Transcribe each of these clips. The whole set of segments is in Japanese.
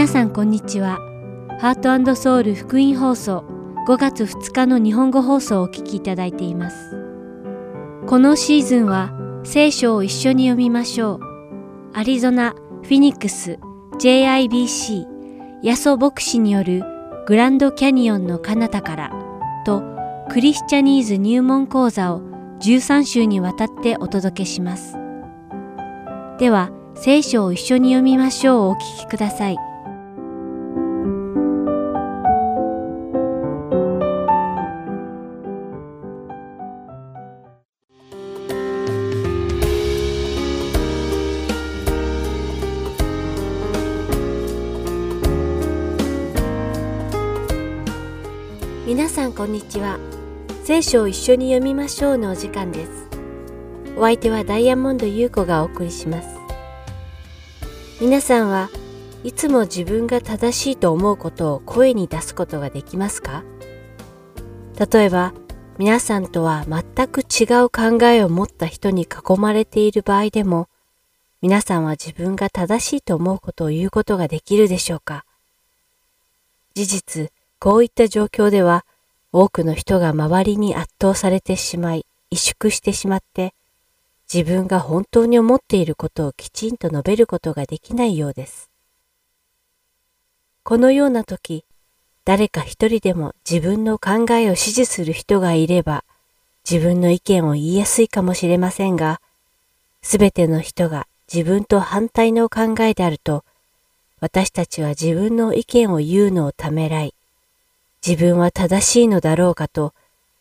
皆さんこんにちは。ハートソウル福音放送5月2日の日本語放送をお聞きいただいています。このシーズンは聖書を一緒に読みましょう。アリゾナ、フィニックス、JIBC、ヤソ牧師によるグランドキャニオンの彼方からとクリスチャニーズ入門講座を13週にわたってお届けします。では、聖書を一緒に読みましょうお聞きください。聖書を一緒に読みましょうのお時間です。お相手はダイヤモンド優子がお送りします。皆さんはいつも自分が正しいと思うことを声に出すことができますか？例えば、皆さんとは全く違う考えを持った人に囲まれている場合でも、皆さんは自分が正しいと思うことを言うことができるでしょうか？事実、こういった状況では、多くの人が周りに圧倒されてしまい、萎縮してしまって、自分が本当に思っていることをきちんと述べることができないようです。このような時、誰か一人でも自分の考えを支持する人がいれば、自分の意見を言いやすいかもしれませんが、すべての人が自分と反対の考えであると、私たちは自分の意見を言うのをためらい、自分は正しいのだろうかと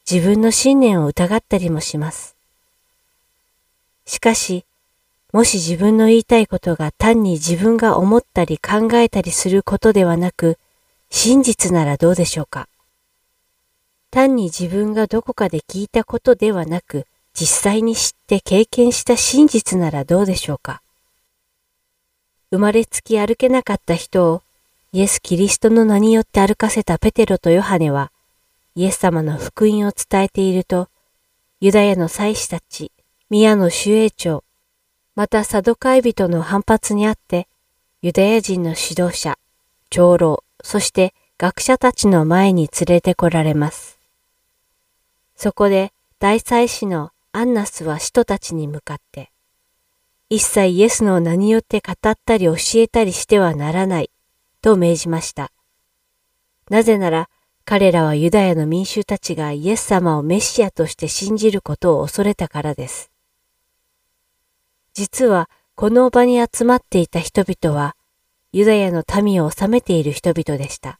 自分の信念を疑ったりもします。しかし、もし自分の言いたいことが単に自分が思ったり考えたりすることではなく、真実ならどうでしょうか単に自分がどこかで聞いたことではなく、実際に知って経験した真実ならどうでしょうか生まれつき歩けなかった人をイエス・キリストの名によって歩かせたペテロとヨハネは、イエス様の福音を伝えていると、ユダヤの祭司たち、宮の守衛長、またサドカイ人の反発にあって、ユダヤ人の指導者、長老、そして学者たちの前に連れてこられます。そこで大祭司のアンナスは使徒たちに向かって、一切イエスの名によって語ったり教えたりしてはならないと命じました。なぜなら彼らはユダヤの民衆たちがイエス様をメシアとして信じることを恐れたからです。実はこの場に集まっていた人々はユダヤの民を治めている人々でした。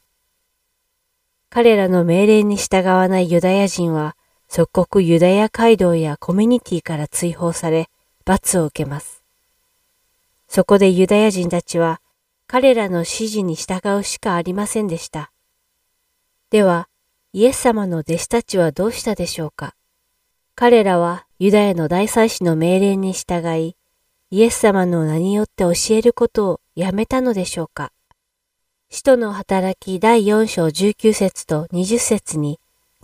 彼らの命令に従わないユダヤ人は即刻ユダヤ街道やコミュニティから追放され罰を受けます。そこでユダヤ人たちは彼らの指示に従うしかありませんでした。では、イエス様の弟子たちはどうしたでしょうか？彼らはユダヤの大祭司の命令に従い、イエス様の名によって教えることをやめたのでしょうか？使徒の働き第4章19節と20節に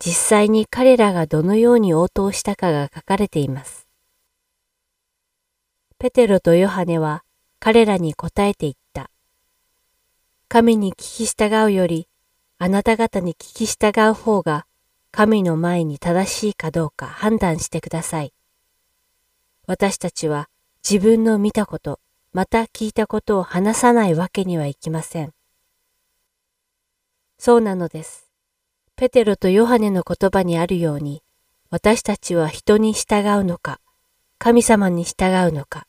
実際に彼らがどのように応答したかが書かれています。ペテロとヨハネは彼らに答えていった。神に聞き従うより、あなた方に聞き従う方が、神の前に正しいかどうか判断してください。私たちは自分の見たこと、また聞いたことを話さないわけにはいきません。そうなのです。ペテロとヨハネの言葉にあるように、私たちは人に従うのか、神様に従うのか、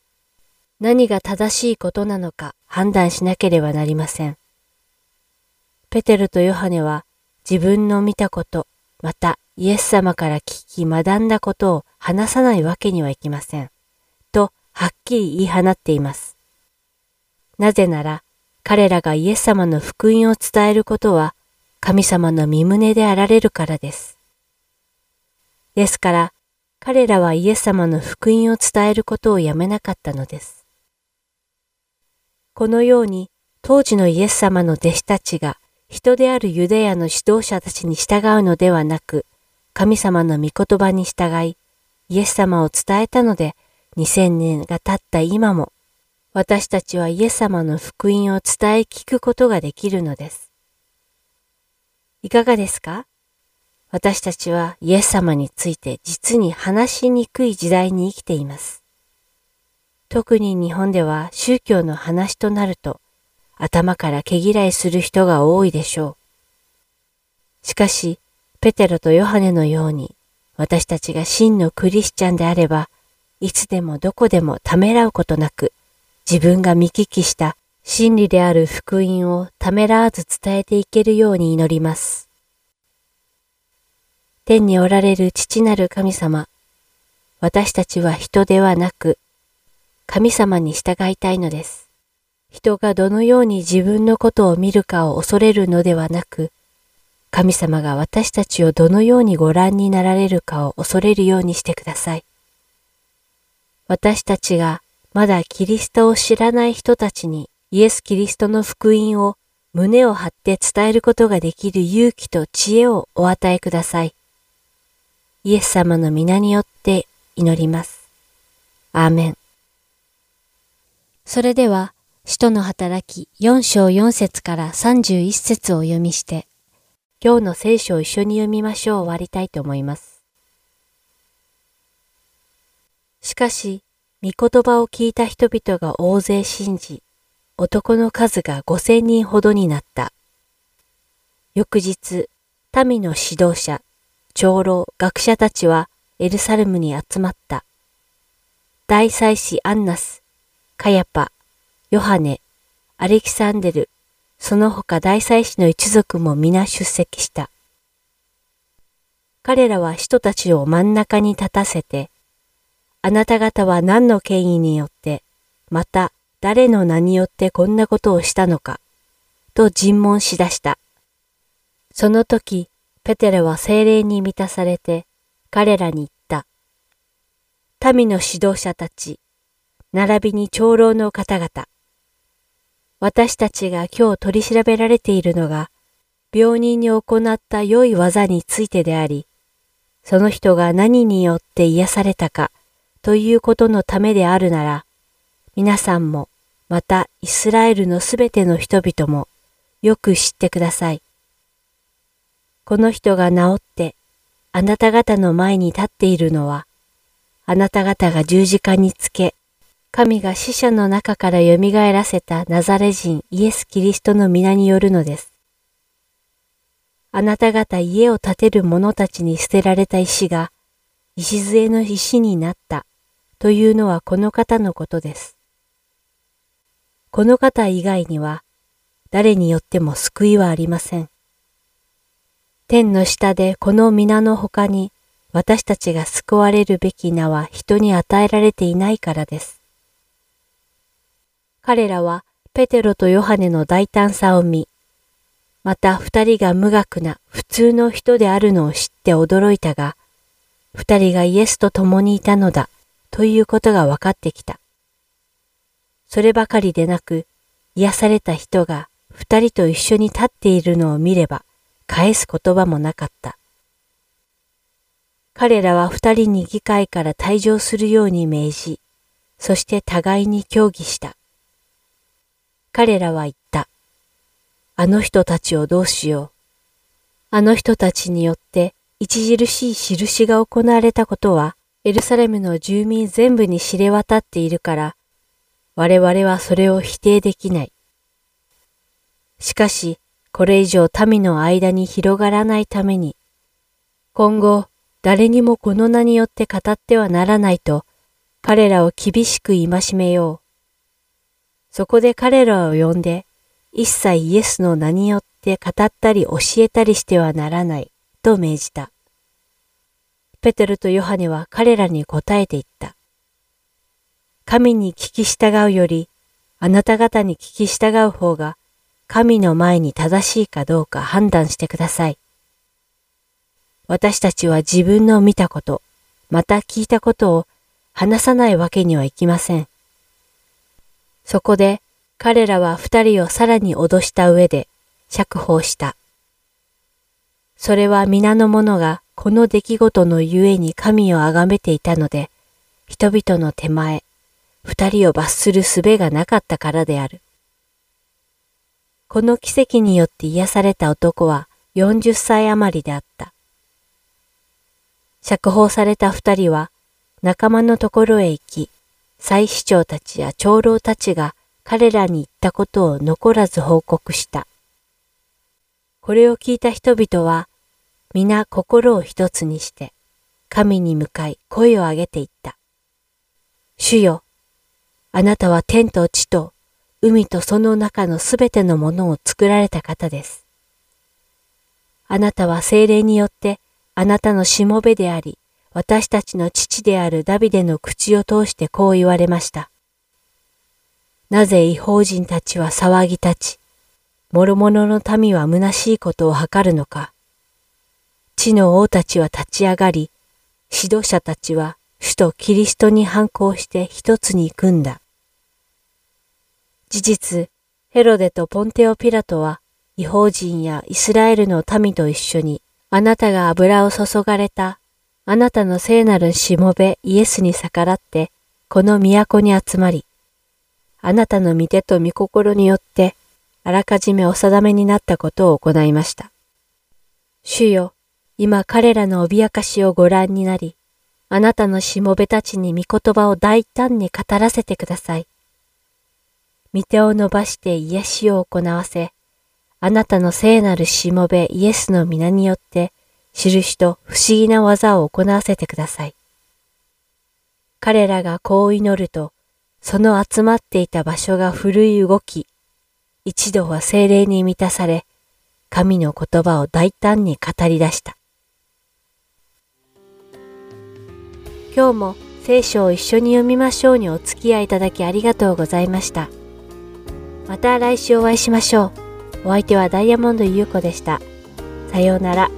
何が正しいことなのか判断しなければなりません。ペテルとヨハネは自分の見たこと、またイエス様から聞き学んだことを話さないわけにはいきません。と、はっきり言い放っています。なぜなら、彼らがイエス様の福音を伝えることは、神様の身旨であられるからです。ですから、彼らはイエス様の福音を伝えることをやめなかったのです。このように、当時のイエス様の弟子たちが人であるユダヤの指導者たちに従うのではなく、神様の御言葉に従い、イエス様を伝えたので、2000年が経った今も、私たちはイエス様の福音を伝え聞くことができるのです。いかがですか？私たちはイエス様について実に話しにくい時代に生きています。特に日本では宗教の話となると頭から毛嫌いする人が多いでしょう。しかし、ペテロとヨハネのように私たちが真のクリスチャンであれば、いつでもどこでもためらうことなく、自分が見聞きした真理である福音をためらわず伝えていけるように祈ります。天におられる父なる神様、私たちは人ではなく、神様に従いたいのです。人がどのように自分のことを見るかを恐れるのではなく、神様が私たちをどのようにご覧になられるかを恐れるようにしてください。私たちがまだキリストを知らない人たちにイエス・キリストの福音を胸を張って伝えることができる勇気と知恵をお与えください。イエス様の皆によって祈ります。アーメン。それでは、使徒の働き4章4節から31節を読みして、今日の聖書を一緒に読みましょう終わりたいと思います。しかし、御言葉を聞いた人々が大勢信じ、男の数が五千人ほどになった。翌日、民の指導者、長老、学者たちはエルサレムに集まった。大祭司アンナス、カヤパ、ヨハネ、アレキサンデル、その他大祭司の一族も皆出席した。彼らは人たちを真ん中に立たせて、あなた方は何の権威によって、また誰の名によってこんなことをしたのか、と尋問しだした。その時、ペテロは精霊に満たされて、彼らに言った。民の指導者たち、並びに長老の方々。私たちが今日取り調べられているのが、病人に行った良い技についてであり、その人が何によって癒されたかということのためであるなら、皆さんも、またイスラエルのすべての人々も、よく知ってください。この人が治ってあなた方の前に立っているのは、あなた方が十字架につけ、神が死者の中から蘇らせたナザレ人イエス・キリストの皆によるのです。あなた方家を建てる者たちに捨てられた石が、礎の石になったというのはこの方のことです。この方以外には、誰によっても救いはありません。天の下でこの皆の他に私たちが救われるべき名は人に与えられていないからです。彼らはペテロとヨハネの大胆さを見、また二人が無学な普通の人であるのを知って驚いたが、二人がイエスと共にいたのだということが分かってきた。そればかりでなく、癒された人が二人と一緒に立っているのを見れば、返す言葉もなかった。彼らは二人に議会から退場するように命じ、そして互いに協議した。彼らは言った。あの人たちをどうしよう。あの人たちによって著しい印が行われたことは、エルサレムの住民全部に知れ渡っているから、我々はそれを否定できない。しかし、これ以上民の間に広がらないために、今後誰にもこの名によって語ってはならないと彼らを厳しく戒めよう。そこで彼らを呼んで、一切イエスの名によって語ったり教えたりしてはならないと命じた。ペテルとヨハネは彼らに答えて言った。神に聞き従うより、あなた方に聞き従う方が神の前に正しいかどうか判断してください。私たちは自分の見たこと、また聞いたことを話さないわけにはいきません。そこで彼らは二人をさらに脅した上で釈放した。それは皆の者がこの出来事のゆえに神をあがめていたので、人々の手前、二人を罰する術がなかったからである。この奇跡によって癒された男は40歳余りであった。釈放された二人は仲間のところへ行き、祭司長たちや長老たちが彼らに言ったことを残らず報告した。これを聞いた人々は皆心を一つにして神に向かい声を上げていった。主よ、あなたは天と地と海とその中のすべてのものを作られた方です。あなたは精霊によってあなたのしもべであり、私たちの父であるダビデの口を通してこう言われました。なぜ違法人たちは騒ぎ立ち、諸々の民は虚しいことを図るのか。地の王たちは立ち上がり、指導者たちは首都キリストに反抗して一つに組んだ。事実、ヘロデとポンテオ・ピラトは違法人やイスラエルの民と一緒にあなたが油を注がれたあなたの聖なるしもべイエスに逆らってこの都に集まり、あなたの御手と御心によってあらかじめお定めになったことを行いました。主よ、今彼らの脅かしをご覧になり、あなたのしもべたちに御言葉を大胆に語らせてください。御手を伸ばして癒しを行わせ、あなたの聖なるしもべイエスの皆によって、印と不思議な技を行わせてください。彼らがこう祈ると、その集まっていた場所が古い動き、一度は精霊に満たされ、神の言葉を大胆に語り出した。今日も聖書を一緒に読みましょうにお付き合いいただきありがとうございました。また来週お会いしましょう。お相手はダイヤモンド優子でした。さようなら。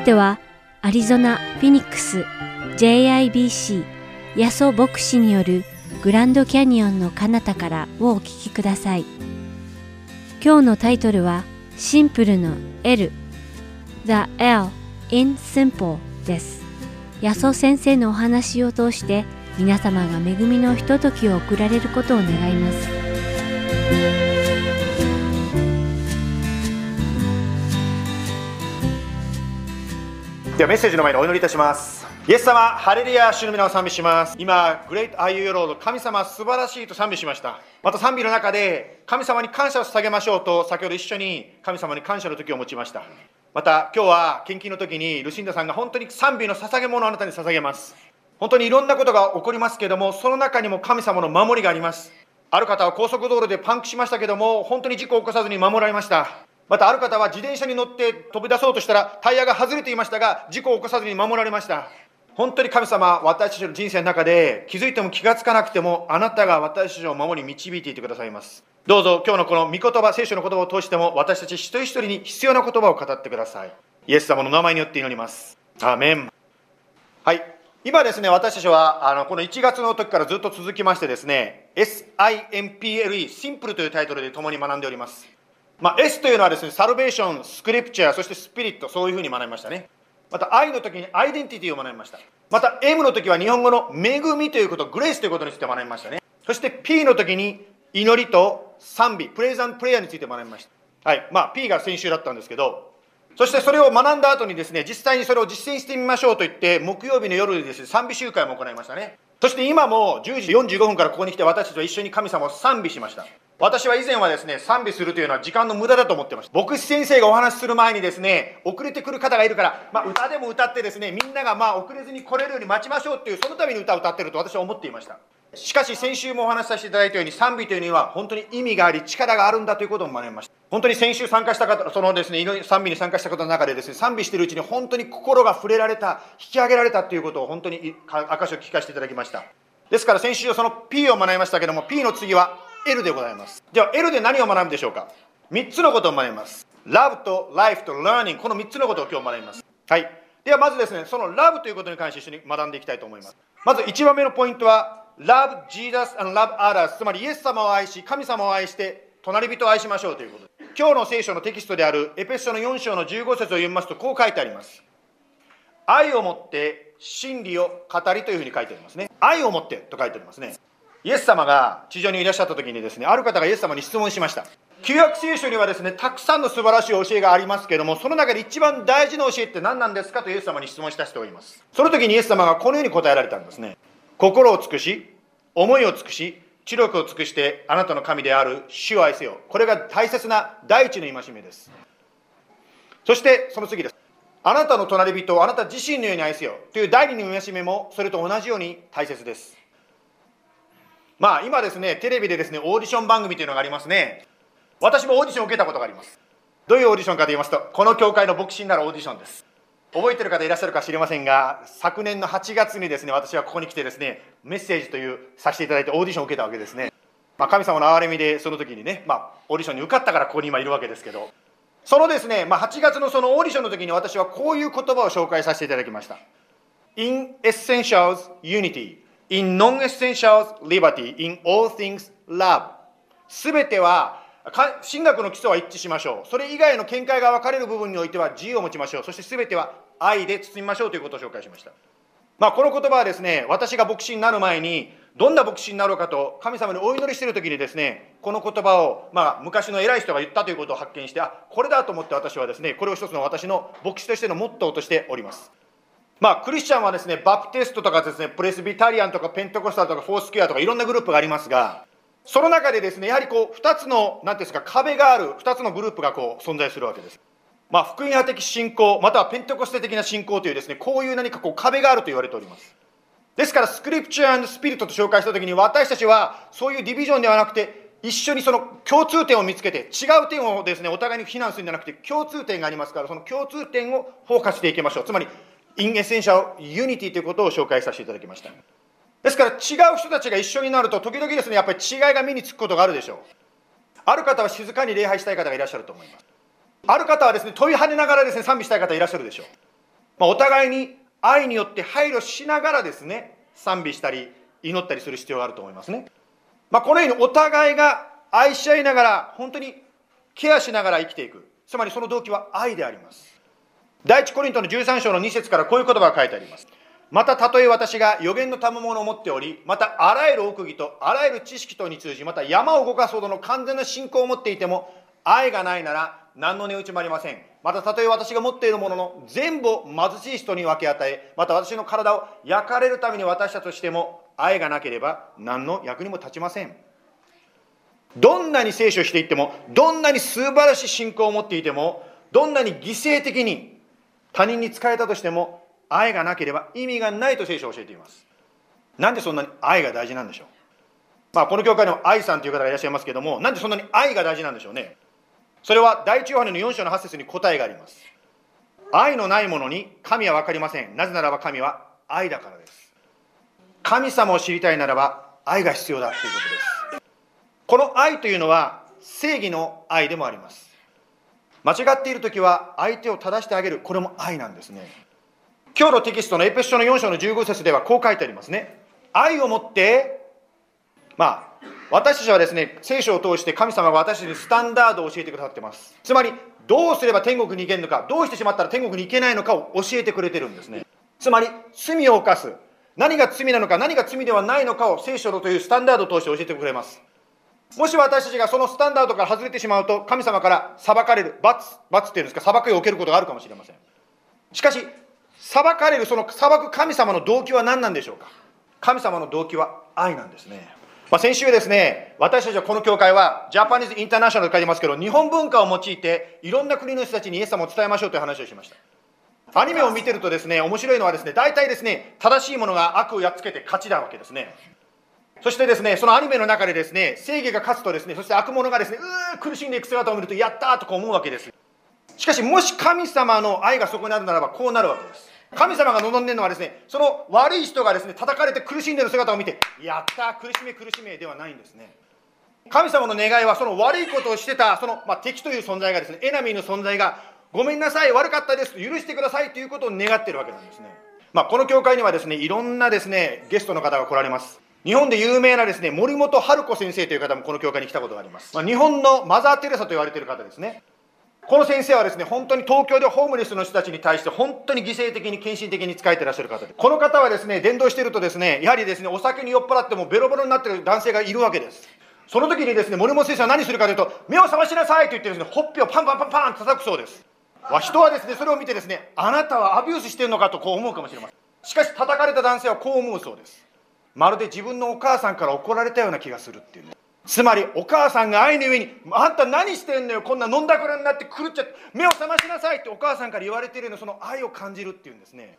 しては、アリゾナ・フィニックス JIBC ヤソ牧師によるグランドキャニオンの彼方からをお聞きください。今日のタイトルはシンプルの L The L in Simple です。ヤソ先生のお話を通して皆様が恵みのひとときを送られることを願います。ではメッセージの前にお祈りいたします。イエス様、ハレルヤ、主の皆を賛美します。今、グレートアイユーロード、神様素晴らしいと賛美しました。また賛美の中で、神様に感謝を捧げましょうと、先ほど一緒に神様に感謝の時を持ちました。また、今日は献金の時に、ルシンダさんが本当に賛美の捧げ物をあなたに捧げます。本当にいろんなことが起こりますけれども、その中にも神様の守りがあります。ある方は高速道路でパンクしましたけども、本当に事故を起こさずに守られました。またある方は自転車に乗って飛び出そうとしたらタイヤが外れていましたが、事故を起こさずに守られました。本当に神様、私たちの人生の中で気づいても気がつかなくても、あなたが私たちを守り導いていてくださいます。どうぞ今日のこの御言葉、聖書の言葉を通しても、私たち一人一人に必要な言葉を語ってください。イエス様の名前によって祈ります。アーメン。はい。今ですね、私たちは、あの、この1月の時からずっと続きましてですね、SIMPLE、シンプルというタイトルで共に学んでおります。まあ、S というのはですね、サルベーション、スクリプチャー、そしてスピリット、そういうふうに学びましたね。また I の時にアイデンティティを学びました。また M の時は日本語の恵みということ、グレースということについて学びましたね。そして P の時に祈りと賛美、プレイザンプレイヤーについて学びました。はい。まあ P が先週だったんですけど、そしてそれを学んだ後にですね、実際にそれを実践してみましょうと言って、木曜日の夜にですね、賛美集会も行いましたね。そして今も10時45分からここに来て私たちは一緒に神様を賛美しました。私は以前はですね、賛美するというのは時間の無駄だと思ってました。牧師先生がお話しする前にですね、遅れてくる方がいるから、まあ、歌でも歌ってですね、みんながまあ遅れずに来れるように待ちましょうっていう、そのために歌を歌ってると私は思っていました。しかし先週もお話しさせていただいたように賛美というには本当に意味があり力があるんだということを学びました本当に先週参加した方そのですね賛美に参加した方の中でですね賛美しているうちに本当に心が触れられた引き上げられたということを本当に証を聞かせていただきましたですから先週はその P を学びましたけども P の次は L でございます。では L で何を学ぶでしょうか？3つのことを学びます。Love と Life と Learning この3つのことを今日学びます。はい。ではまずですねその Love ということに関して一緒に学んでいきたいと思います。まず1番目のポイントは love Jesus and love others つまりイエス様を愛し神様を愛して隣人を愛しましょうということ。です今日の聖書のテキストであるエペソの4章の15節を読みますとこう書いてあります。愛をもって真理を語りというふうに書いてありますね。愛をもってと書いてありますね。イエス様が地上にいらっしゃった時にですねある方がイエス様に質問しました旧約聖書にはですねたくさんの素晴らしい教えがありますけどもその中で一番大事な教えって何なんですか？とイエス様に質問した人がいますその時にイエス様がこのように答えられたんですね心を尽くし思いを尽くし、知力を尽くしてあなたの神である主を愛せよ。これが大切な第一の戒めです。そしてその次です。あなたの隣人をあなた自身のように愛せよという第二の戒めもそれと同じように大切です。まあ今ですね、テレビでですね、オーディション番組というのがありますね。私もオーディションを受けたことがあります。どういうオーディションかと言いますと、この教会の牧師になるオーディションです。覚えてる方いらっしゃるか知りませんが昨年の8月にですね私はここに来てですねメッセージというさせていただいてオーディションを受けたわけですね、まあ、神様の憐れみでその時にね、まあ、オーディションに受かったからここに今いるわけですけどそのですね、まあ、8月のそのオーディションの時に私はこういう言葉を紹介させていただきました In essentials unity in non-essentials liberty in all things love すべては神学の基礎は一致しましょう。それ以外の見解が分かれる部分においては自由を持ちましょう。そして全ては愛で包みましょうということを紹介しました。まあ、この言葉はですね、私が牧師になる前に、どんな牧師になろうかと神様にお祈りしている時にですね、この言葉を、まあ、昔の偉い人が言ったということを発見して、あ、これだと思って私はですね、これを一つの私の牧師としてのモットーとしております。まあ、クリスチャンはですね、バプテストとかですね、プレスビタリアンとかペントコスタルとかフォースキュアとかいろんなグループがありますが、その中でですね、やはりこう、二つの、なんていうんですか、壁がある、二つのグループがこう、存在するわけです。まあ、福音派的信仰、またはペンテコステ的な信仰というですね、こういう何かこう、壁があると言われております。ですから、 Scripture Spirit と紹介したときに、私たちは、そういう division ではなくて、一緒にその共通点を見つけて、違う点をですね、お互いに非難するんじゃなくて、共通点がありますから、その共通点をフォーカスしていきましょう。つまり、 in essential unity ということを紹介させていただきました。ですから違う人たちが一緒になると時々ですねやっぱり違いが目につくことがあるでしょう。ある方は静かに礼拝したい方がいらっしゃると思います。ある方はですね問い跳ねながらですね賛美したい方いらっしゃるでしょう、まあ、お互いに愛によって配慮しながらですね賛美したり祈ったりする必要があると思いますね、まあ、このようにお互いが愛し合いながら本当にケアしながら生きていく。つまりその動機は愛であります。第一コリントの13章の2節からこういう言葉が書いてあります。またたとえ私が予言の賜物を持っておりまたあらゆる奥義とあらゆる知識とに通じまた山を動かすほどの完全な信仰を持っていても愛がないなら何の値打ちもありません。またたとえ私が持っているものの全部を貧しい人に分け与えまた私の体を焼かれるために渡したとしても愛がなければ何の役にも立ちません。どんなに聖書していってもどんなに素晴らしい信仰を持っていてもどんなに犠牲的に他人に仕えたとしても愛がなければ意味がないと聖書を教えています。なんでそんなに愛が大事なんでしょう？まあこの教会の愛さんという方がいらっしゃいますけどもなんでそんなに愛が大事なんでしょうね？それは第一ヨハネの4章の8節に答えがあります。愛のないものに神は分かりません。なぜならば神は愛だからです。神様を知りたいならば愛が必要だということです。この愛というのは正義の愛でもあります。間違っている時は相手を正してあげる。これも愛なんですね。今日のテキストのエペソ書の4章の15節ではこう書いてありますね。愛をもってまあ私たちはですね聖書を通して神様が私たちにスタンダードを教えてくださってます。つまりどうすれば天国に行けるのかどうしてしまったら天国に行けないのかを教えてくれてるんですね。つまり罪を犯す。何が罪なのか何が罪ではないのかを聖書のというスタンダードを通して教えてくれます。もし私たちがそのスタンダードから外れてしまうと神様から裁かれる罰罰っていうんですか裁きを受けることがあるかもしれませんしかし裁かれるその裁く神様の動機は何なんでしょうか？神様の動機は愛なんですねまあ、先週ですね、私たちはこの教会は、ジャパニーズ・インターナショナルと書いてますけど、日本文化を用いて、いろんな国の人たちにイエス様を伝えましょうという話をしました。アニメを見てるとですね、面白いのはですね、大体ですね、正しいものが悪をやっつけて勝ちなわけですね。そしてですね、そのアニメの中でですね、正義が勝つとですね、そして悪者がですね、うー苦しんでいく姿を見ると、やったーとこう思うわけです。しかし、もし神様の愛がそこにあるならば、こうなるわけです。神様が望んでるのはですね、その悪い人がですね、叩かれて苦しんでる姿を見て、やったー苦しめ苦しめではないんですね。神様の願いは、その悪いことをしてた、その、まあ、敵という存在がですね、エナミーの存在が、ごめんなさい、悪かったです許してくださいということを願ってるわけなんですね。まあ、この教会にはですね、いろんなですね、ゲストの方が来られます。日本で有名なですね、森本春子先生という方もこの教会に来たことがあります。まあ、日本のマザー・テレサと言われている方ですね。この先生はですね、本当に東京でホームレスの人たちに対して本当に犠牲的に献身的に仕えてらっしゃる方で、この方はですね、伝道しているとですね、やはりですね、お酒に酔っ払ってもベロベロになってる男性がいるわけです。その時にですね、森本先生は何するかというと、目を覚ましなさいと言ってですね、ほっぺをパンパンパンパン叩くそうです。人はですね、それを見てですね、あなたはアビュースしてるのかとこう思うかもしれません。しかし叩かれた男性はこう思うそうです。まるで自分のお母さんから怒られたような気がするっていうね。つまりお母さんが愛の上に「あんた何してんのよこんな飲んだくらになって狂っちゃって目を覚ましなさい」ってお母さんから言われてるようなその愛を感じるっていうんですね。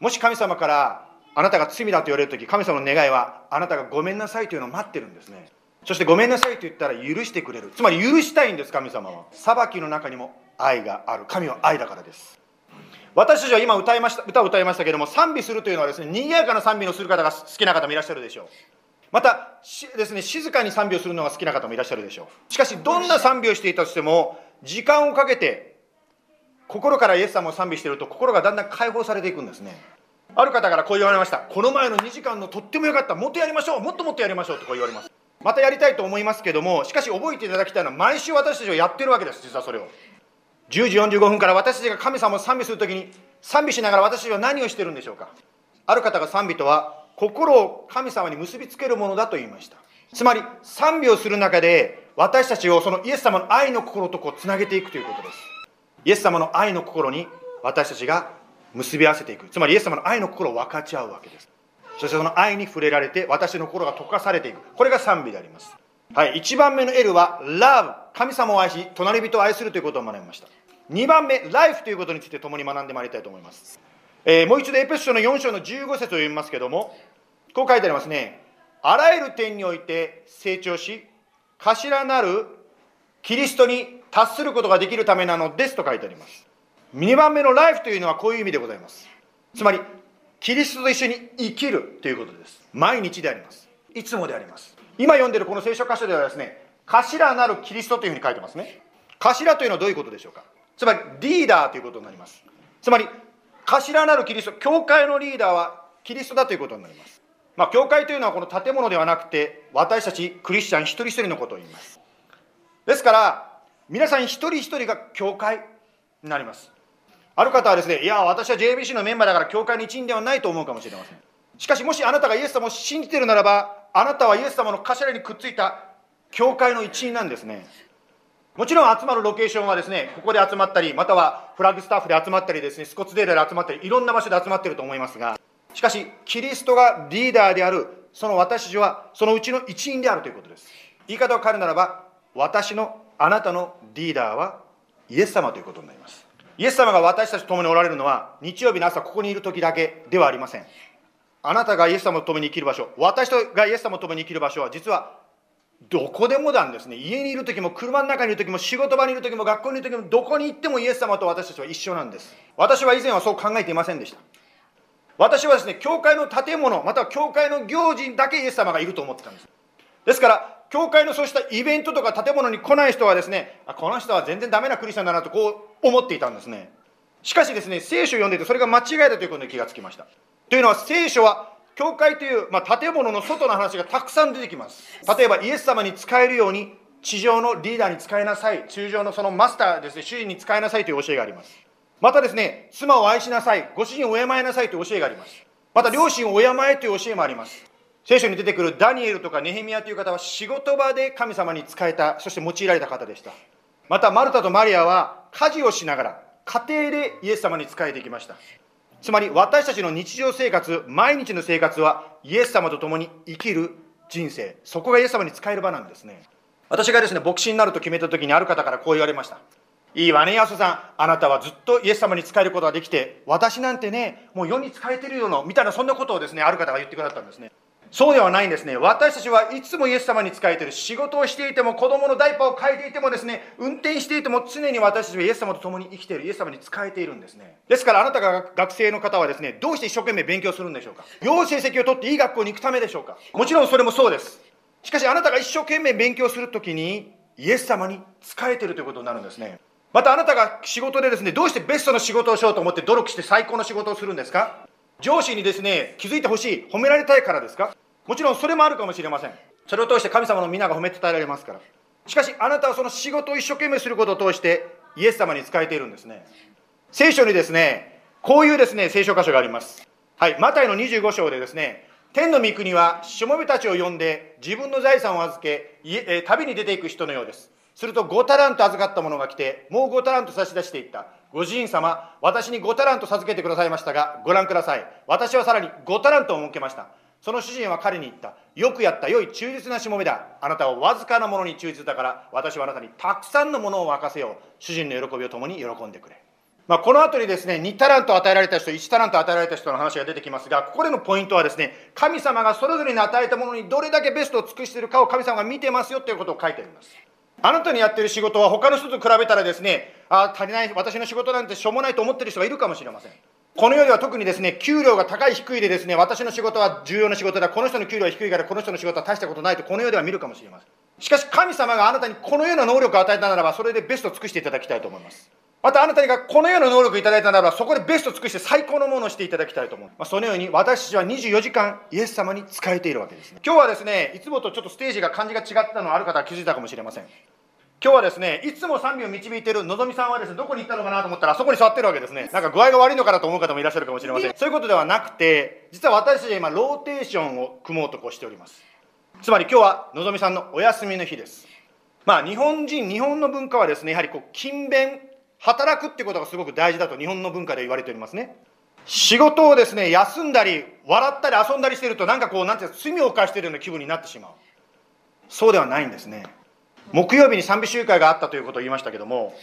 もし神様からあなたが罪だと言われる時神様の願いはあなたがごめんなさいというのを待ってるんですね。そしてごめんなさいと言ったら許してくれる。つまり許したいんです神様は。裁きの中にも愛がある。神は愛だからです。私たちは今歌いました歌を歌いましたけれども賛美するというのはですね賑やかな賛美のする方が好きな方もいらっしゃるでしょう。またですね静かに賛美をするのが好きな方もいらっしゃるでしょう。しかしどんな賛美をしていたとしても時間をかけて心からイエス様を賛美していると心がだんだん解放されていくんですね。ある方からこう言われました。この前の2時間のとってもよかった。もっとやりましょう。もっともっとやりましょう。とこう言われます。またやりたいと思いますけどもしかし覚えていただきたいのは毎週私たちはやってるわけです。実はそれを。10時45分から私たちが神様を賛美するときに賛美しながら私たちは何をしてるんでしょうか。ある方が賛美とは心を神様に結びつけるものだと言いました。つまり賛美をする中で私たちをそのイエス様の愛の心とこうつなげていくということです。イエス様の愛の心に私たちが結び合わせていく。つまりイエス様の愛の心を分かち合うわけです。そしてその愛に触れられて私の心が溶かされていく。これが賛美であります。はい。1番目の L は Love 神様を愛し隣人を愛するということを学びました。2番目 Life ということについて共に学んでまいりたいと思いますえー、もう一度エペソ書の4章の15節を読みますけどもこう書いてありますね。あらゆる点において成長し、頭なるキリストに達することができるためなのですと書いてあります。2番目のライフというのはこういう意味でございます。つまり、キリストと一緒に生きるということです。毎日であります。いつもであります。今読んでるこの聖書箇所ではですね、頭なるキリストというふうに書いてますね。頭というのはどういうことでしょうかつまりリーダーということになります。つまり頭なるキリスト教会のリーダーはキリストだということになります。まあ教会というのはこの建物ではなくて私たちクリスチャン一人一人のことを言います。ですから皆さん一人一人が教会になります。ある方はですねいや私は JBC のメンバーだから教会の一員ではないと思うかもしれません。しかしもしあなたがイエス様を信じているならばあなたはイエス様の頭にくっついた教会の一員なんですね。もちろん集まるロケーションはですねここで集まったりまたはフラッグスタッフで集まったりですねスコッツデールで集まったりいろんな場所で集まっていると思いますがしかしキリストがリーダーであるその私たちはそのうちの一員であるということです。言い方を変えるならば私のあなたのリーダーはイエス様ということになります。イエス様が私たちと共におられるのは日曜日の朝ここにいる時だけではありません。あなたがイエス様と共に生きる場所私がイエス様と共に生きる場所は実はどこでもなんですね。家にいる時も車の中にいる時も仕事場にいる時も学校にいる時もどこに行ってもイエス様と私たちは一緒なんです。私は以前はそう考えていませんでした。私はですね教会の建物または教会の行事だけイエス様がいると思ってたんです。ですから教会のそうしたイベントとか建物に来ない人はですねあこの人は全然ダメなクリスチャンだなとこう思っていたんですね。しかしですね聖書を読んでいてそれが間違いだということに気がつきました。というのは聖書は教会という、まあ、建物の外の話がたくさん出てきます。例えばイエス様に使えるように地上のリーダーに使いなさい。地上のそのマスターですね。主人に使いなさいという教えがあります。またですね妻を愛しなさい。ご主人を敬いなさいという教えがあります。また両親を敬えという教えもあります。聖書に出てくるダニエルとかネヘミヤという方は仕事場で神様に仕えたそして用いられた方でした。またマルタとマリアは家事をしながら家庭でイエス様に仕えていきましたつまり私たちの日常生活、毎日の生活はイエス様と共に生きる人生、そこがイエス様に使える場なんですね。私がですね、牧師になると決めた時にある方からこう言われました。いいわね、安田さん。あなたはずっとイエス様に仕えることができて、私なんてね、もう世に使えてるよの、みたいなそんなことをですね、ある方が言ってくださったんですね。そうではないんですね。私たちはいつもイエス様に仕えている。仕事をしていても、子供のダイパーを変えていてもですね、運転していても常に私たちはイエス様と共に生きている。イエス様に仕えているんですね。ですからあなたが学生の方はですね、どうして一生懸命勉強するんでしょうか？良い成績を取っていい学校に行くためでしょうか？もちろんそれもそうです。しかしあなたが一生懸命勉強するときに、イエス様に仕えているということになるんですね。またあなたが仕事でですね、どうしてベストの仕事をしようと思って努力して最高の仕事をするんですか？上司にですね、気づいてほしい、褒められたいからですか？もちろんそれもあるかもしれません。それを通して神様の皆が褒め伝えられますから。しかしあなたはその仕事を一生懸命することを通してイエス様に仕えているんですね。聖書にですねこういうですね聖書箇所があります。はいマタイの25章でですね天の御国はしもべたちを呼んで自分の財産を預け旅に出ていく人のようです。すると5タラント預かった者が来てもう5タラント差し出していった。ご主人様私に5タラント授けてくださいましたがご覧ください私はさらに5タラントを設けましたその主人は彼に言った。よくやった、良い忠実なしもべだ。あなたはわずかなものに忠実だから、私はあなたにたくさんのものを任せよう。主人の喜びを共に喜んでくれ。まあ、この後にですね、2タラント与えられた人、1タラント与えられた人の話が出てきますが、ここでのポイントはですね、神様がそれぞれに与えたものにどれだけベストを尽くしているかを神様が見てますよということを書いてあります。あなたにやってる仕事は他の人と比べたらですね、あ足りない、私の仕事なんてしょうもないと思ってる人がいるかもしれません。この世では特にですね、給料が高い低いでですね、私の仕事は重要な仕事だ、この人の給料は低いからこの人の仕事は大したことないとこの世では見るかもしれません。しかし神様があなたにこのような能力を与えたならば、それでベストを尽くしていただきたいと思います。またあなたがこのような能力をいただいたならば、そこでベストを尽くして最高のものをしていただきたいと思う。まあ、そのように私たちは24時間イエス様に仕えているわけですね。今日はですね、いつもとちょっとステージが感じが違ったのある方は気づいたかもしれません。今日はですね、いつも賛美を導いているのぞみさんはですね、どこに行ったのかなと思ったら、そこに座ってるわけですね。なんか具合が悪いのかなと思う方もいらっしゃるかもしれません。そういうことではなくて、実は私たちは今、ローテーションを組もうとこうしております。つまり今日はのぞみさんのお休みの日です。まあ、日本人、日本の文化はですね、やはりこう、勤勉、働くってことがすごく大事だと日本の文化で言われておりますね。仕事をですね、休んだり、笑ったり遊んだりしてると、なんかこう、なんていうか、罪を犯しているような気分になってしまう。そうではないんですね。木曜日に賛美集会があったということを言いましたけども、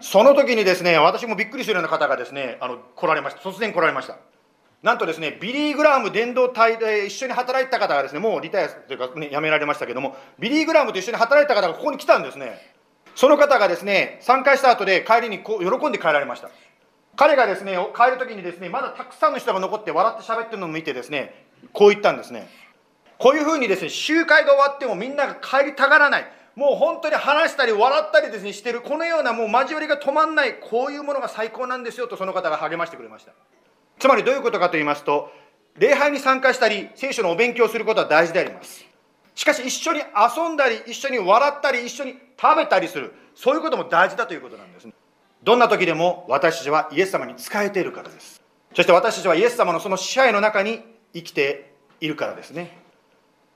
その時にですね、私もびっくりするような方がですね、あの来られました。突然来られました。なんとですね、ビリー・グラーム伝道隊で一緒に働いた方がですね、もうリタイアというか、ね、辞められましたけども、ビリー・グラームと一緒に働いた方がここに来たんですね。その方がですね、参加した後で帰りにこう喜んで帰られました。彼がですね、帰る時にですね、まだたくさんの人が残って笑って喋ってるのを見てですね、こう言ったんですね。こういうふうにですね、集会が終わってもみんなが帰りたがらない。もう本当に話したり笑ったりですねしてるこのようなもう交わりが止まんないこういうものが最高なんですよとその方が励ましてくれました。つまりどういうことかと言いますと礼拝に参加したり聖書のお勉強をすることは大事であります。しかし一緒に遊んだり一緒に笑ったり一緒に食べたりするそういうことも大事だということなんですね。どんな時でも私たちはイエス様に仕えているからです。そして私たちはイエス様のその支配の中に生きているからですね。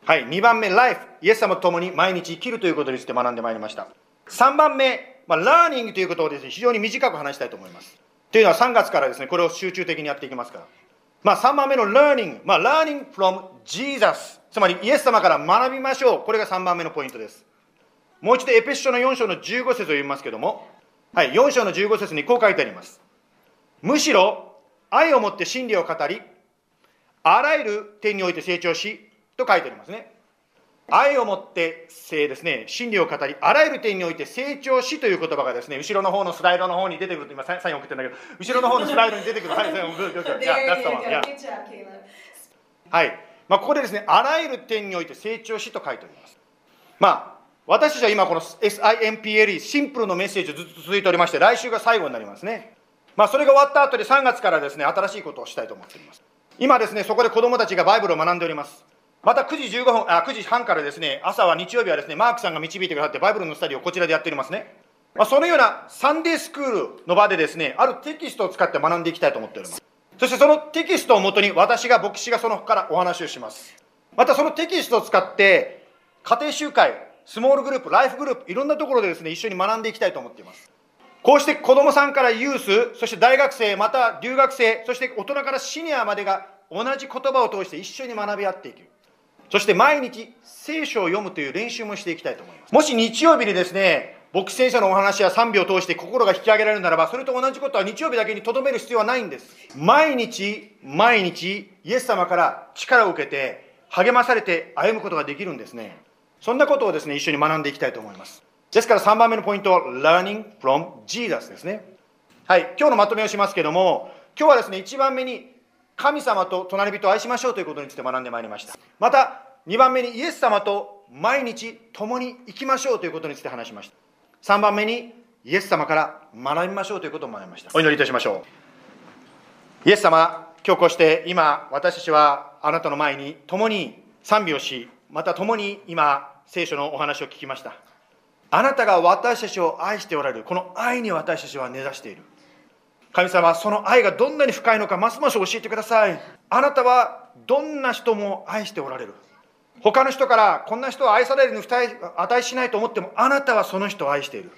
はい、2番目、ライフ、イエス様と共に毎日生きるということについて学んでまいりました。3番目、まあ、ラーニングということをですね、非常に短く話したいと思います。というのは3月からですね、これを集中的にやっていきますから。まあ、3番目の learning、まあ、learning from Jesus、つまりイエス様から学びましょう。これが3番目のポイントです。もう一度エペシ書の4章の15節を読みますけれども、はい、4章の15節にこう書いてあります。むしろ愛をもって真理を語り、あらゆる点において成長し、と書いてありますね。愛をもって性ですね、真理を語り、あらゆる点において成長しという言葉がですね、後ろの方のスライドの方に出てくると今サイン送ってるんだけど、後ろの方のスライドに出てくる。はい、はい。まあ、ここでですね、あらゆる点において成長しと書いております。まあ、私たちは今この SIMPLE、シンプルのメッセージずっと続いておりまして、来週が最後になりますね。まあ、それが終わった後で3月からですね、新しいことをしたいと思っております。今ですね、そこで子供たちがバイブルを学んでおります。また9時15分、あ、9時半からですね、朝は日曜日はですね、マークさんが導いてくださって、バイブルのスタディをこちらでやっておりますね。まあ、そのようなサンデースクールの場でですね、あるテキストを使って学んでいきたいと思っております。そしてそのテキストをもとに私が牧師がそのからお話をします。またそのテキストを使って、家庭集会、スモールグループ、ライフグループ、いろんなところでですね、一緒に学んでいきたいと思っています。こうして子供さんからユース、そして大学生、また留学生、そして大人からシニアまでが同じ言葉を通して一緒に学び合っていく。そして毎日聖書を読むという練習もしていきたいと思います。もし日曜日にですね、牧師先生のお話や賛美を通して心が引き上げられるならば、それと同じことは日曜日だけにとどめる必要はないんです。毎日、毎日、イエス様から力を受けて、励まされて歩むことができるんですね。そんなことをですね、一緒に学んでいきたいと思います。ですから3番目のポイントは、learning from Jesus ですね。はい、今日のまとめをしますけども、今日はですね、1番目に神様と隣人を愛しましょうということについて学んでまいりました。また2番目にイエス様と毎日共に生きましょうということについて話しました。3番目にイエス様から学びましょうということを学びました。お祈りいたしましょう。イエス様今日こうして今私たちはあなたの前に共に賛美をしまた共に今聖書のお話を聞きました。あなたが私たちを愛しておられるこの愛に私たちは根ざしている。神様その愛がどんなに深いのかますます教えてください。あなたはどんな人も愛しておられる。他の人からこんな人は愛されるに値しないと思ってもあなたはその人を愛している。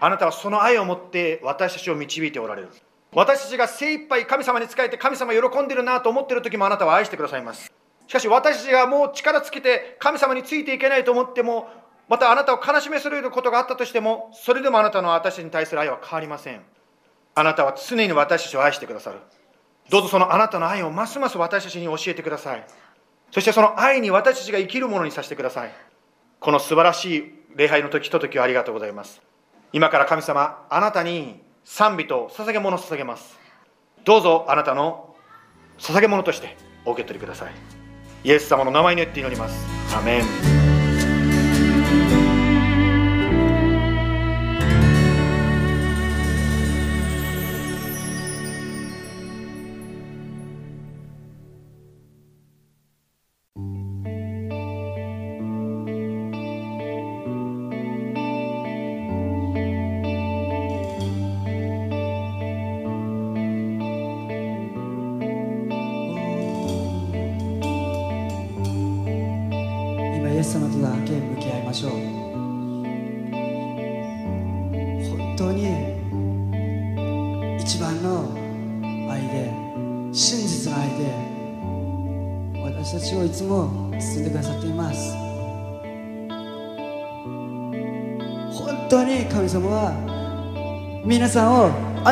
あなたはその愛を持って私たちを導いておられる。私たちが精一杯神様に仕えて神様喜んでるなと思ってる時もあなたは愛してくださいます。しかし私たちがもう力尽きて神様についていけないと思ってもまたあなたを悲しめすることがあったとしてもそれでもあなたの私に対する愛は変わりません。あなたは常に私たちを愛してくださる。どうぞそのあなたの愛をますます私たちに教えてください。そしてその愛に私たちが生きるものにさせてください。この素晴らしい礼拝の時ひと時をありがとうございます。今から神様、あなたに賛美と捧げ物を捧げます。どうぞあなたの捧げ物としてお受け取りください。イエス様の名前によって祈ります。アメン。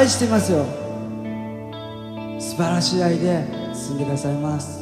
愛してますよ。素晴らしい愛で進んでくださいます。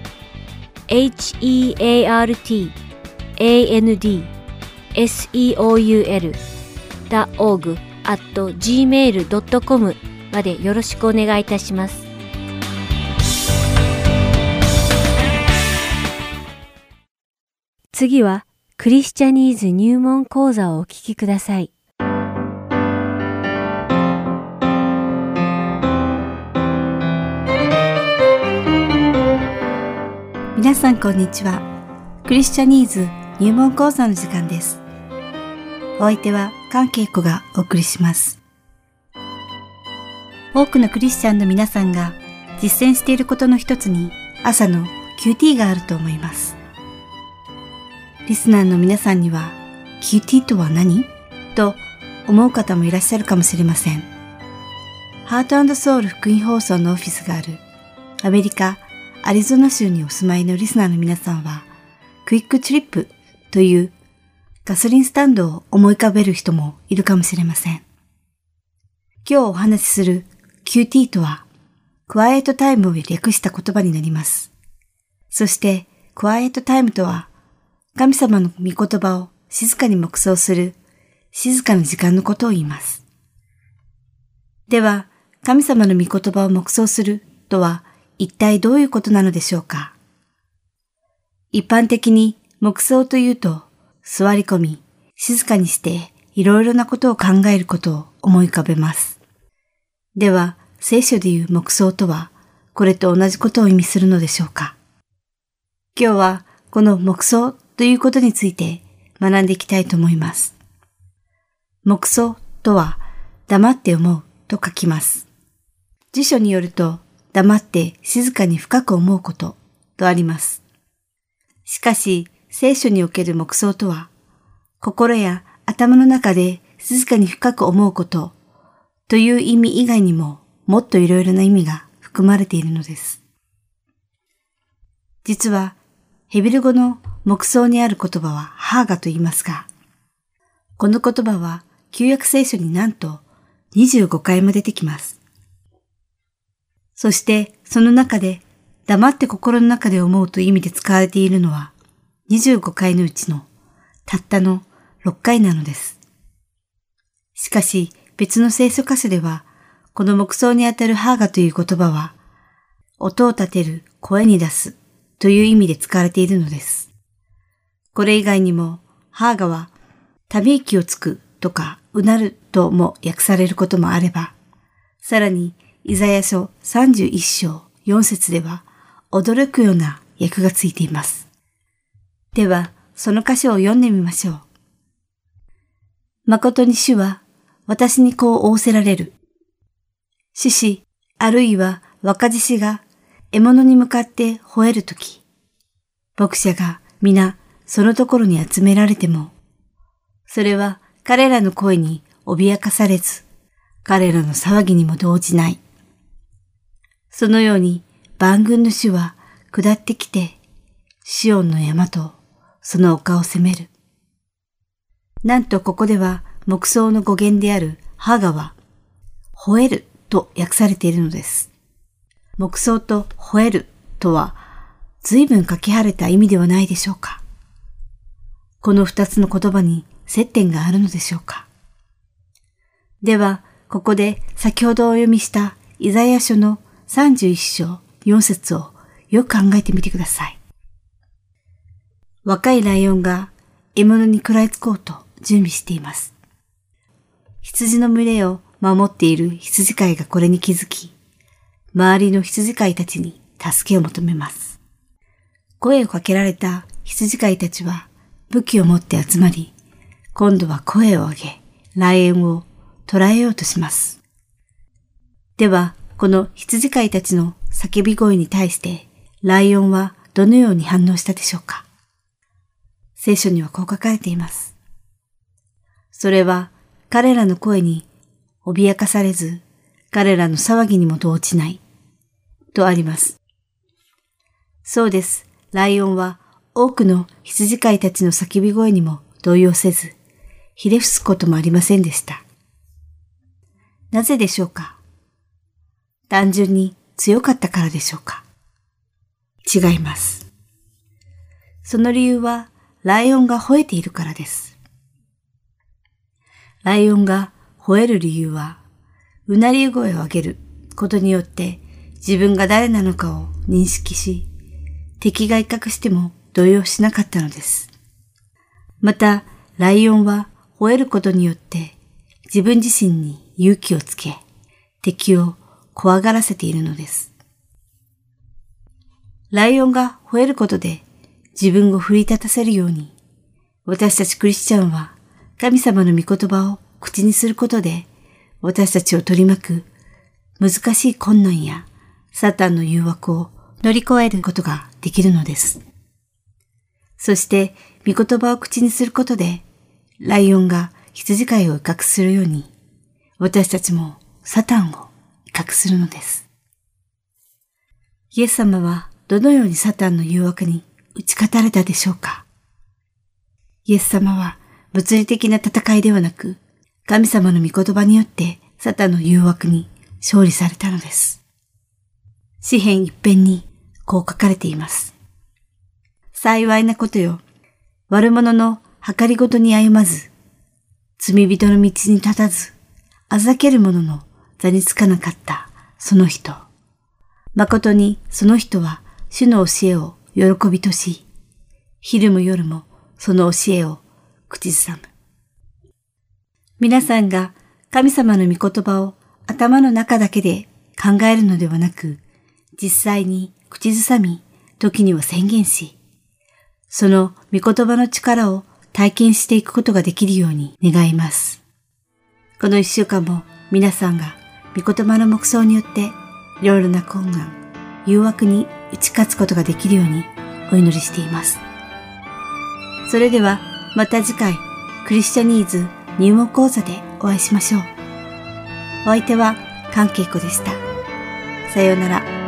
heartandseoul.org at gmail.com までよろしくお願いいたします。次はクリスチャニーズ入門講座をお聞きください。皆さんこんにちは。クリスチャニーズ入門講座の時間です。お相手は関係子がお送りします。多くのクリスチャンの皆さんが実践していることの一つに朝の QT があると思います。リスナーの皆さんには QT とは何？と思う方もいらっしゃるかもしれません。ハートソウル福音放送のオフィスがあるアメリカアリゾナ州にお住まいのリスナーの皆さんは、クイックチリップというガソリンスタンドを思い浮かべる人もいるかもしれません。今日お話しする QT とは、クワイエットタイムを略した言葉になります。そして、クワイエットタイムとは、神様の御言葉を静かに黙想する静かな時間のことを言います。では、神様の御言葉を黙想するとは一体どういうことなのでしょうか？一般的に黙想というと座り込み、静かにしていろいろなことを考えることを思い浮かべます。では、聖書でいう黙想とはこれと同じことを意味するのでしょうか？今日はこの黙想ということについて学んでいきたいと思います。黙想とは黙って思うと書きます。辞書によると黙って静かに深く思うこととあります。しかし、聖書における黙想とは、心や頭の中で静かに深く思うことという意味以外にももっといろいろな意味が含まれているのです。実は、ヘビル語の黙想にある言葉はハーガと言いますが、この言葉は旧約聖書になんと25回も出てきます。そしてその中で黙って心の中で思うという意味で使われているのは25回のうちのたったの6回なのです。しかし別の聖書箇所ではこの木想にあたるハーガという言葉は音を立てる声に出すという意味で使われているのです。これ以外にもハーガはため息をつくとかうなるとも訳されることもあれば、さらにイザヤ書31章4節では驚くような訳がついています。では、その箇所を読んでみましょう。誠に主は私にこう仰せられる。獅子、あるいは若獅子が獲物に向かって吠えるとき、牧者が皆そのところに集められても、それは彼らの声に脅かされず、彼らの騒ぎにも動じない。そのように万軍の主は下ってきて、シオンの山とその丘を攻める。なんとここでは木葬の語源であるハガは、吠えると訳されているのです。木葬と吠えるとは、随分かけ晴れた意味ではないでしょうか。この二つの言葉に接点があるのでしょうか。では、ここで先ほどお読みしたイザヤ書の31章4節をよく考えてみてください。若いライオンが獲物に食らいつこうと準備しています。羊の群れを守っている羊飼いがこれに気づき、周りの羊飼いたちに助けを求めます。声をかけられた羊飼いたちは武器を持って集まり、今度は声を上げ、ライオンを捕らえようとします。では、この羊飼いたちの叫び声に対して、ライオンはどのように反応したでしょうか？聖書にはこう書かれています。それは彼らの声に脅かされず、彼らの騒ぎにも動じない。とあります。そうです。ライオンは多くの羊飼いたちの叫び声にも動揺せず、ひれ伏すこともありませんでした。なぜでしょうか？単純に強かったからでしょうか？違います。その理由は、ライオンが吠えているからです。ライオンが吠える理由は、うなり声を上げることによって自分が誰なのかを認識し、敵が威嚇しても動揺しなかったのです。また、ライオンは吠えることによって自分自身に勇気をつけ、敵を怖がらせているのです。ライオンが吠えることで自分を奮い立たせるように、私たちクリスチャンは神様の御言葉を口にすることで、私たちを取り巻く難しい困難やサタンの誘惑を乗り越えることができるのです。そして、御言葉を口にすることで、ライオンが羊飼いを威嚇するように、私たちもサタンを威嚇するのです。イエス様はどのようにサタンの誘惑に打ち勝たれたでしょうか？イエス様は物理的な戦いではなく、神様の御言葉によってサタンの誘惑に勝利されたのです。詩篇一辺にこう書かれています。幸いなことよ。悪者の計りごとに歩まず、罪人の道に立たず、あざける者の座につかなかったその人。誠にその人は主の教えを喜びとし、昼も夜もその教えを口ずさむ。皆さんが神様の御言葉を頭の中だけで考えるのではなく、実際に口ずさみ、時には宣言し、その御言葉の力を体験していくことができるように願います。この一週間も皆さんが御言葉の目想によっていろいろな困難、誘惑に打ち勝つことができるようにお祈りしています。それではまた次回クリスチャニーズ入門講座でお会いしましょう。お相手は関係子でした。さようなら。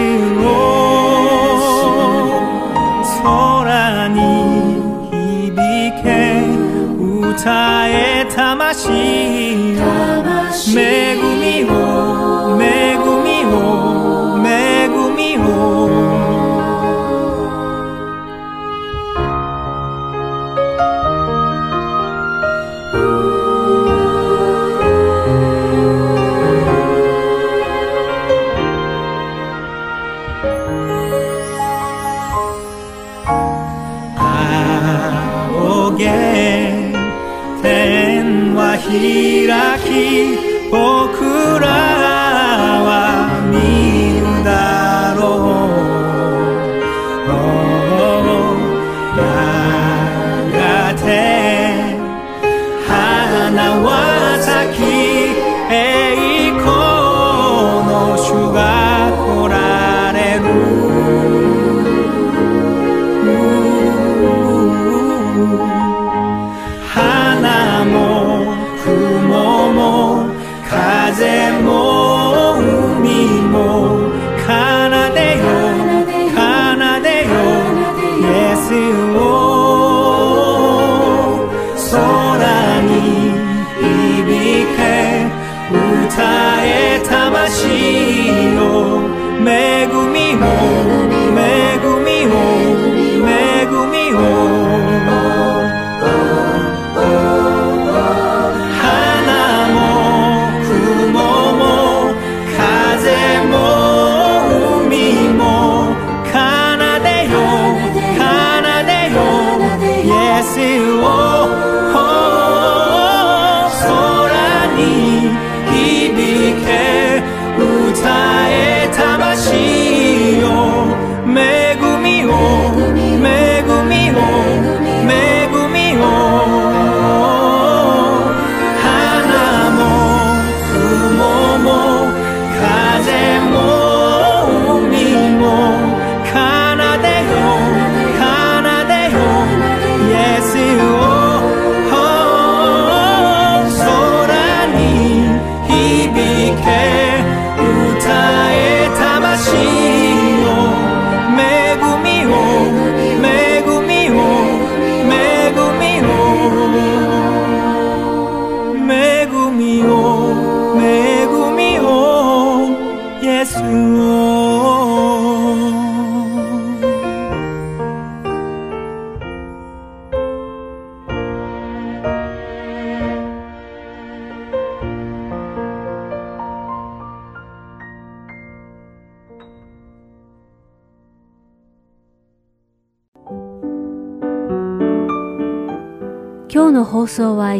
エスを空に響け歌え魂よ恵みを